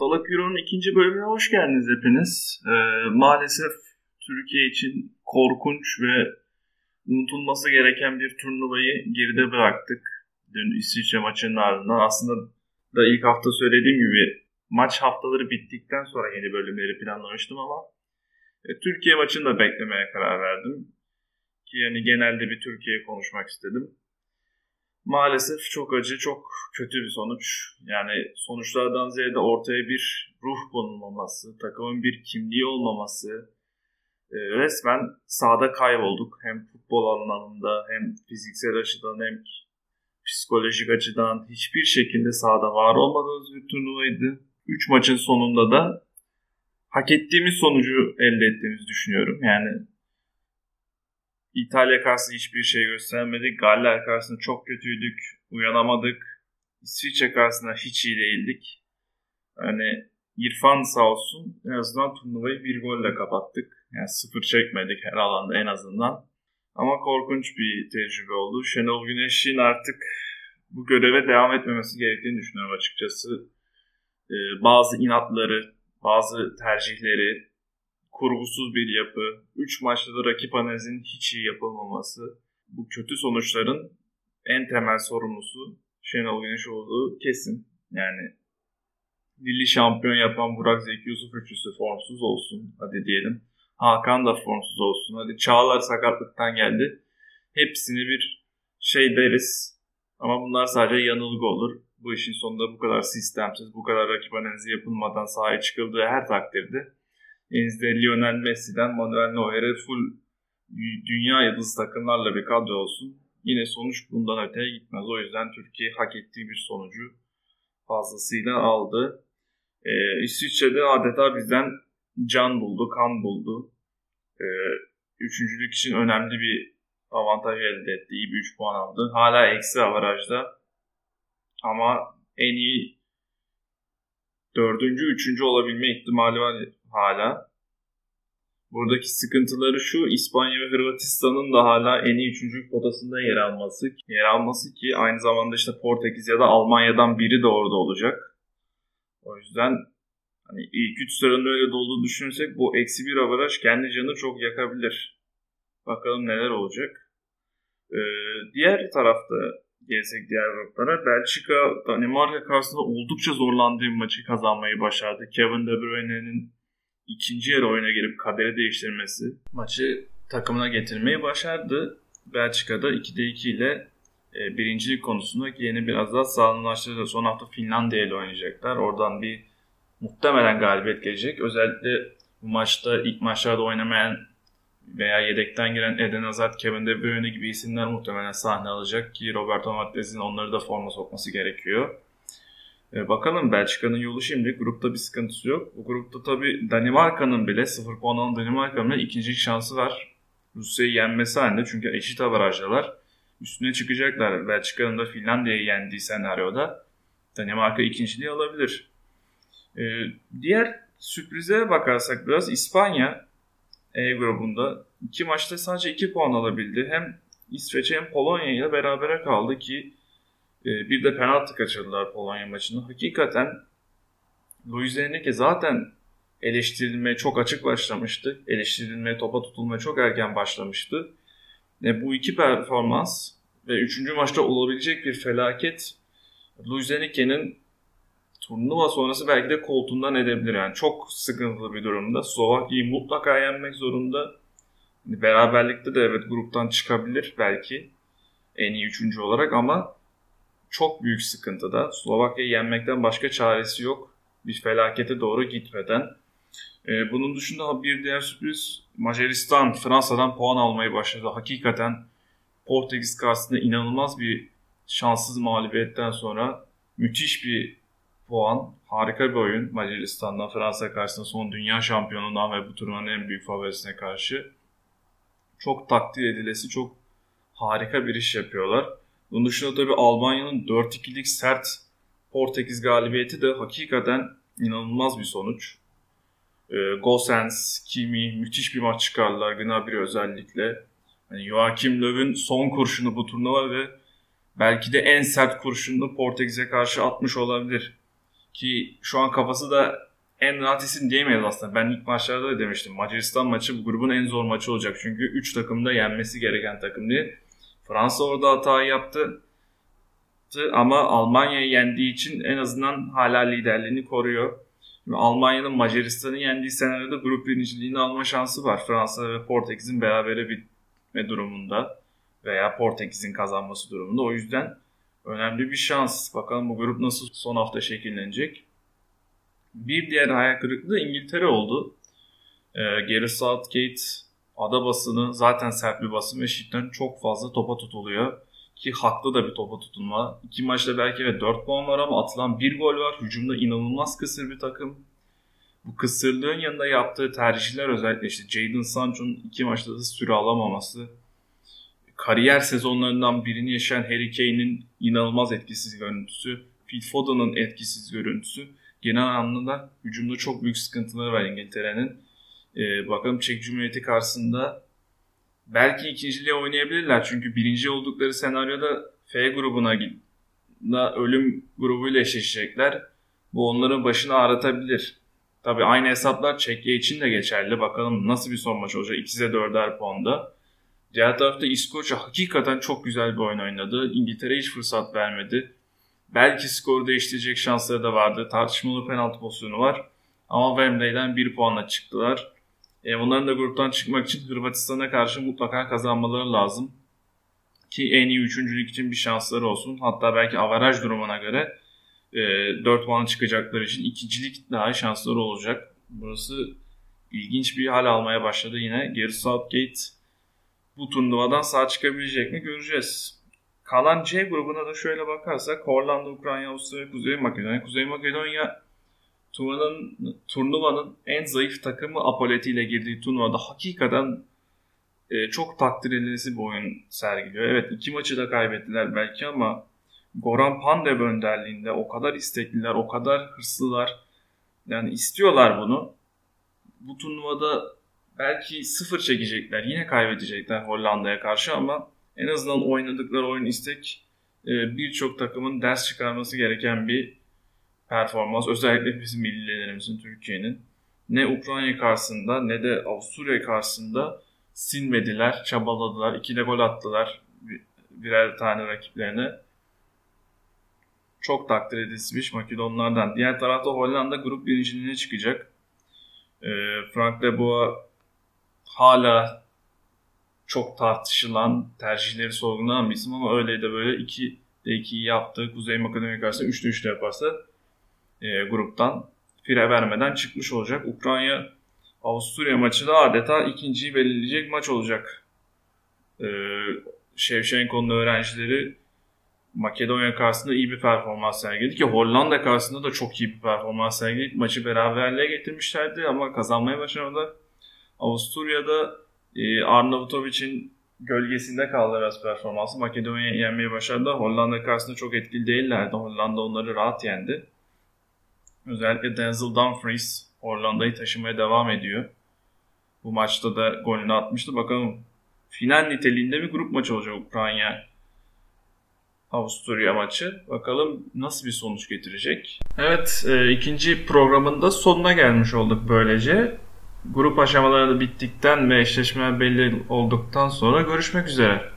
Haftalık Euro'nun ikinci bölümüne hoş geldiniz hepiniz. Ee, maalesef Türkiye için korkunç ve unutulması gereken bir turnuvayı geride bıraktık. Dün İsviçre maçının ardından aslında da ilk hafta söylediğim gibi maç haftaları bittikten sonra yeni bölümleri planlamıştım ama e, Türkiye maçını da beklemeye karar verdim. Ki yani genelde bir Türkiye konuşmak istedim maalesef çok acı, çok kötü bir sonuç. Yani sonuçlardan ziyade ortaya bir ruh konulmaması, takımın bir kimliği olmaması, e, resmen sahada kaybolduk. Hem futbol anlamında hem fiziksel açıdan hem psikolojik açıdan hiçbir şekilde sahada var olmadığımız bir turnuvaydı. 3 maçın sonunda da hak ettiğimiz sonucu elde ettiğimizi düşünüyorum. Yani İtalya karşısında hiçbir şey göstermedik. Galler karşısında çok kötüydük. Uyanamadık. İsviçre karşısında hiç iyi değildik. Hani İrfan sağ olsun en azından turnuvayı bir golle kapattık. Yani sıfır çekmedik her alanda en azından. Ama korkunç bir tecrübe oldu. Şenol Güneş'in artık bu göreve devam etmemesi gerektiğini düşünüyorum açıkçası. Ee, bazı inatları, bazı tercihleri, kurgusuz bir yapı, 3 maçta da rakip analizinin hiç iyi yapılmaması, bu kötü sonuçların en temel sorumlusu Şenol Güneş olduğu kesin. Yani Lili şampiyon yapan Burak Zeki Yusuf üçlüsü formsuz olsun hadi diyelim. Hakan da formsuz olsun. Hadi Çağlar sakatlıktan geldi. Hepsini bir şey deriz. Ama bunlar sadece yanılgı olur. Bu işin sonunda bu kadar sistemsiz, bu kadar rakip analizi yapılmadan sahaya çıkıldığı her takdirde Elinizde Lionel Messi'den Manuel Neuer'e full dünya yıldız takımlarla bir kadro olsun. Yine sonuç bundan öteye gitmez. O yüzden Türkiye hak ettiği bir sonucu fazlasıyla aldı. Ee, İsviçre'de adeta bizden can buldu, kan buldu. Ee, üçüncülük için önemli bir avantaj elde etti. İyi bir 3 puan aldı. Hala eksi avarajda. Ama en iyi dördüncü, üçüncü olabilme ihtimali var hala. Buradaki sıkıntıları şu, İspanya ve Hırvatistan'ın da hala en iyi üçüncülük potasında yer alması. Yer alması ki aynı zamanda işte Portekiz ya da Almanya'dan biri de orada olacak. O yüzden hani ilk üç sıranın öyle dolduğu düşünürsek bu eksi bir avaraj kendi canını çok yakabilir. Bakalım neler olacak. Ee, diğer tarafta gelsek diğer gruplara. Belçika Danimarka karşısında oldukça zorlandığı maçı kazanmayı başardı. Kevin De Bruyne'nin ikinci yarı oyuna girip kaderi değiştirmesi maçı takımına getirmeyi başardı. Belçika'da 2'de 2 ile e, birincilik konusunda yeni biraz daha sağlamlaştırdı. Son hafta Finlandiya ile oynayacaklar. Oradan bir muhtemelen galibiyet gelecek. Özellikle bu maçta ilk maçlarda oynamayan veya yedekten giren Eden Hazard, Kevin De Bruyne gibi isimler muhtemelen sahne alacak ki Roberto Martinez'in onları da forma sokması gerekiyor. E, bakalım Belçika'nın yolu şimdi. Grupta bir sıkıntısı yok. Bu grupta tabi Danimarka'nın bile 0 puan alan Danimarka'nın ikinci şansı var. Rusya'yı yenmesi halinde çünkü eşit avarajdalar. Üstüne çıkacaklar. Belçika'nın da Finlandiya'yı yendiği senaryoda Danimarka ikinciliği alabilir. E, diğer sürprize bakarsak biraz İspanya E grubunda iki maçta sadece 2 puan alabildi. Hem İsveç hem Polonya ile berabere kaldı ki bir de penaltı kaçırdılar Polonya maçında. Hakikaten Luis Enrique zaten eleştirilmeye çok açık başlamıştı. Eleştirilmeye, topa tutulmaya çok erken başlamıştı. E, bu iki performans ve üçüncü maçta olabilecek bir felaket Luis Enrique'nin turnuva sonrası belki de koltuğundan edebilir. Yani çok sıkıntılı bir durumda. Slovakya'yı mutlaka yenmek zorunda. Beraberlikte de evet gruptan çıkabilir belki en iyi üçüncü olarak ama çok büyük sıkıntıda. Slovakya'yı yenmekten başka çaresi yok. Bir felakete doğru gitmeden. Ee, bunun dışında bir diğer sürpriz Macaristan Fransa'dan puan almayı başladı. Hakikaten Portekiz karşısında inanılmaz bir şanssız mağlubiyetten sonra müthiş bir puan, harika bir oyun Macaristan'dan Fransa karşısında son dünya şampiyonundan ve bu turnuvanın en büyük favorisine karşı. Çok takdir edilesi, çok harika bir iş yapıyorlar. Bunun dışında tabii Almanya'nın 4-2'lik sert Portekiz galibiyeti de hakikaten inanılmaz bir sonuç. E, Gosens, Kimi müthiş bir maç çıkardılar. Gnabry özellikle. Yani Joachim Löw'ün son kurşunu bu turnuva ve belki de en sert kurşununu Portekiz'e karşı atmış olabilir. Ki şu an kafası da en rahat isim diyemeyiz aslında. Ben ilk maçlarda da demiştim. Macaristan maçı bu grubun en zor maçı olacak. Çünkü 3 takım da yenmesi gereken takım diye. Fransa orada hatayı yaptı. Ama Almanya'yı yendiği için en azından hala liderliğini koruyor. Almanya'nın Macaristan'ı yendiği senaryoda grup birinciliğini alma şansı var. Fransa ve Portekiz'in berabere bitme durumunda veya Portekiz'in kazanması durumunda. O yüzden önemli bir şans. Bakalım bu grup nasıl son hafta şekillenecek. Bir diğer hayal kırıklığı İngiltere oldu. Ee, Gary Southgate ada basını zaten sert bir basın ve Şip'ten çok fazla topa tutuluyor. Ki haklı da bir topa tutunma. İki maçta belki evet 4 puan var ama atılan bir gol var. Hücumda inanılmaz kısır bir takım. Bu kısırlığın yanında yaptığı tercihler özellikle işte Jadon Sancho'nun iki maçta da süre alamaması. Kariyer sezonlarından birini yaşayan Harry Kane'in inanılmaz etkisiz görüntüsü. Phil Foden'ın etkisiz görüntüsü. Genel anlamda hücumda çok büyük sıkıntıları var İngiltere'nin. Ee, bakalım Çek Cumhuriyeti karşısında belki ikinciliğe oynayabilirler. Çünkü birinci oldukları senaryoda F grubuna da ölüm grubuyla eşleşecekler. Bu onların başını ağrıtabilir. Tabi aynı hesaplar Çekya için de geçerli. Bakalım nasıl bir son maç olacak. İkisi de dörder puanda. Diğer tarafta İskoçya hakikaten çok güzel bir oyun oynadı. İngiltere hiç fırsat vermedi. Belki skoru değiştirecek şansları da vardı. Tartışmalı penaltı pozisyonu var. Ama Wembley'den bir puanla çıktılar. E, onların da gruptan çıkmak için Hırvatistan'a karşı mutlaka kazanmaları lazım. Ki en iyi üçüncülük için bir şansları olsun. Hatta belki avaraj durumuna göre e, 4 puan çıkacakları için ikincilik daha şansları olacak. Burası ilginç bir hal almaya başladı yine. Gary Southgate bu turnuvadan sağ çıkabilecek mi göreceğiz. Kalan C grubuna da şöyle bakarsak Hollanda, Ukrayna, Avusturya, Kuzey Makedonya. Kuzey Makedonya turnuvanın, turnuvanın en zayıf takımı Apoleti ile girdiği turnuvada hakikaten e, çok takdir edilesi bir oyun sergiliyor. Evet iki maçı da kaybettiler belki ama Goran Pandev önderliğinde o kadar istekliler, o kadar hırslılar. Yani istiyorlar bunu. Bu turnuvada belki sıfır çekecekler. Yine kaybedecekler Hollanda'ya karşı ama en azından oynadıkları oyun istek e, birçok takımın ders çıkarması gereken bir performans. Özellikle bizim millilerimizin Türkiye'nin ne Ukrayna karşısında ne de Avusturya karşısında sinmediler, çabaladılar. İki de gol attılar birer tane rakiplerine. Çok takdir edilmiş Makedonlardan. Diğer tarafta Hollanda grup birinciliğine çıkacak. E, Frank de Boa hala çok tartışılan, tercihleri sorgulanan bir isim ama öyle de böyle 2 de 2'yi yaptı. Kuzey Makedonya karşısında 3'te 3'te yaparsa e, gruptan fire vermeden çıkmış olacak. Ukrayna Avusturya maçı da adeta ikinciyi belirleyecek maç olacak. Ee, Şevşenko'nun öğrencileri Makedonya karşısında iyi bir performans sergiledi ki Hollanda karşısında da çok iyi bir performans sergileyip maçı beraberliğe getirmişlerdi ama kazanmaya başaramadı. Avusturya'da e, Arnavutovic'in gölgesinde kaldı biraz performansı. Makedonya'yı yenmeyi başardı. Hollanda karşısında çok etkili değillerdi. Hollanda onları rahat yendi. Özellikle Denzel Dumfries Hollanda'yı taşımaya devam ediyor. Bu maçta da golünü atmıştı. Bakalım final niteliğinde bir grup maçı olacak Ukrayna Avusturya maçı. Bakalım nasıl bir sonuç getirecek. Evet e, ikinci programında sonuna gelmiş olduk böylece. Grup aşamaları da bittikten ve eşleşmeler belli olduktan sonra görüşmek üzere.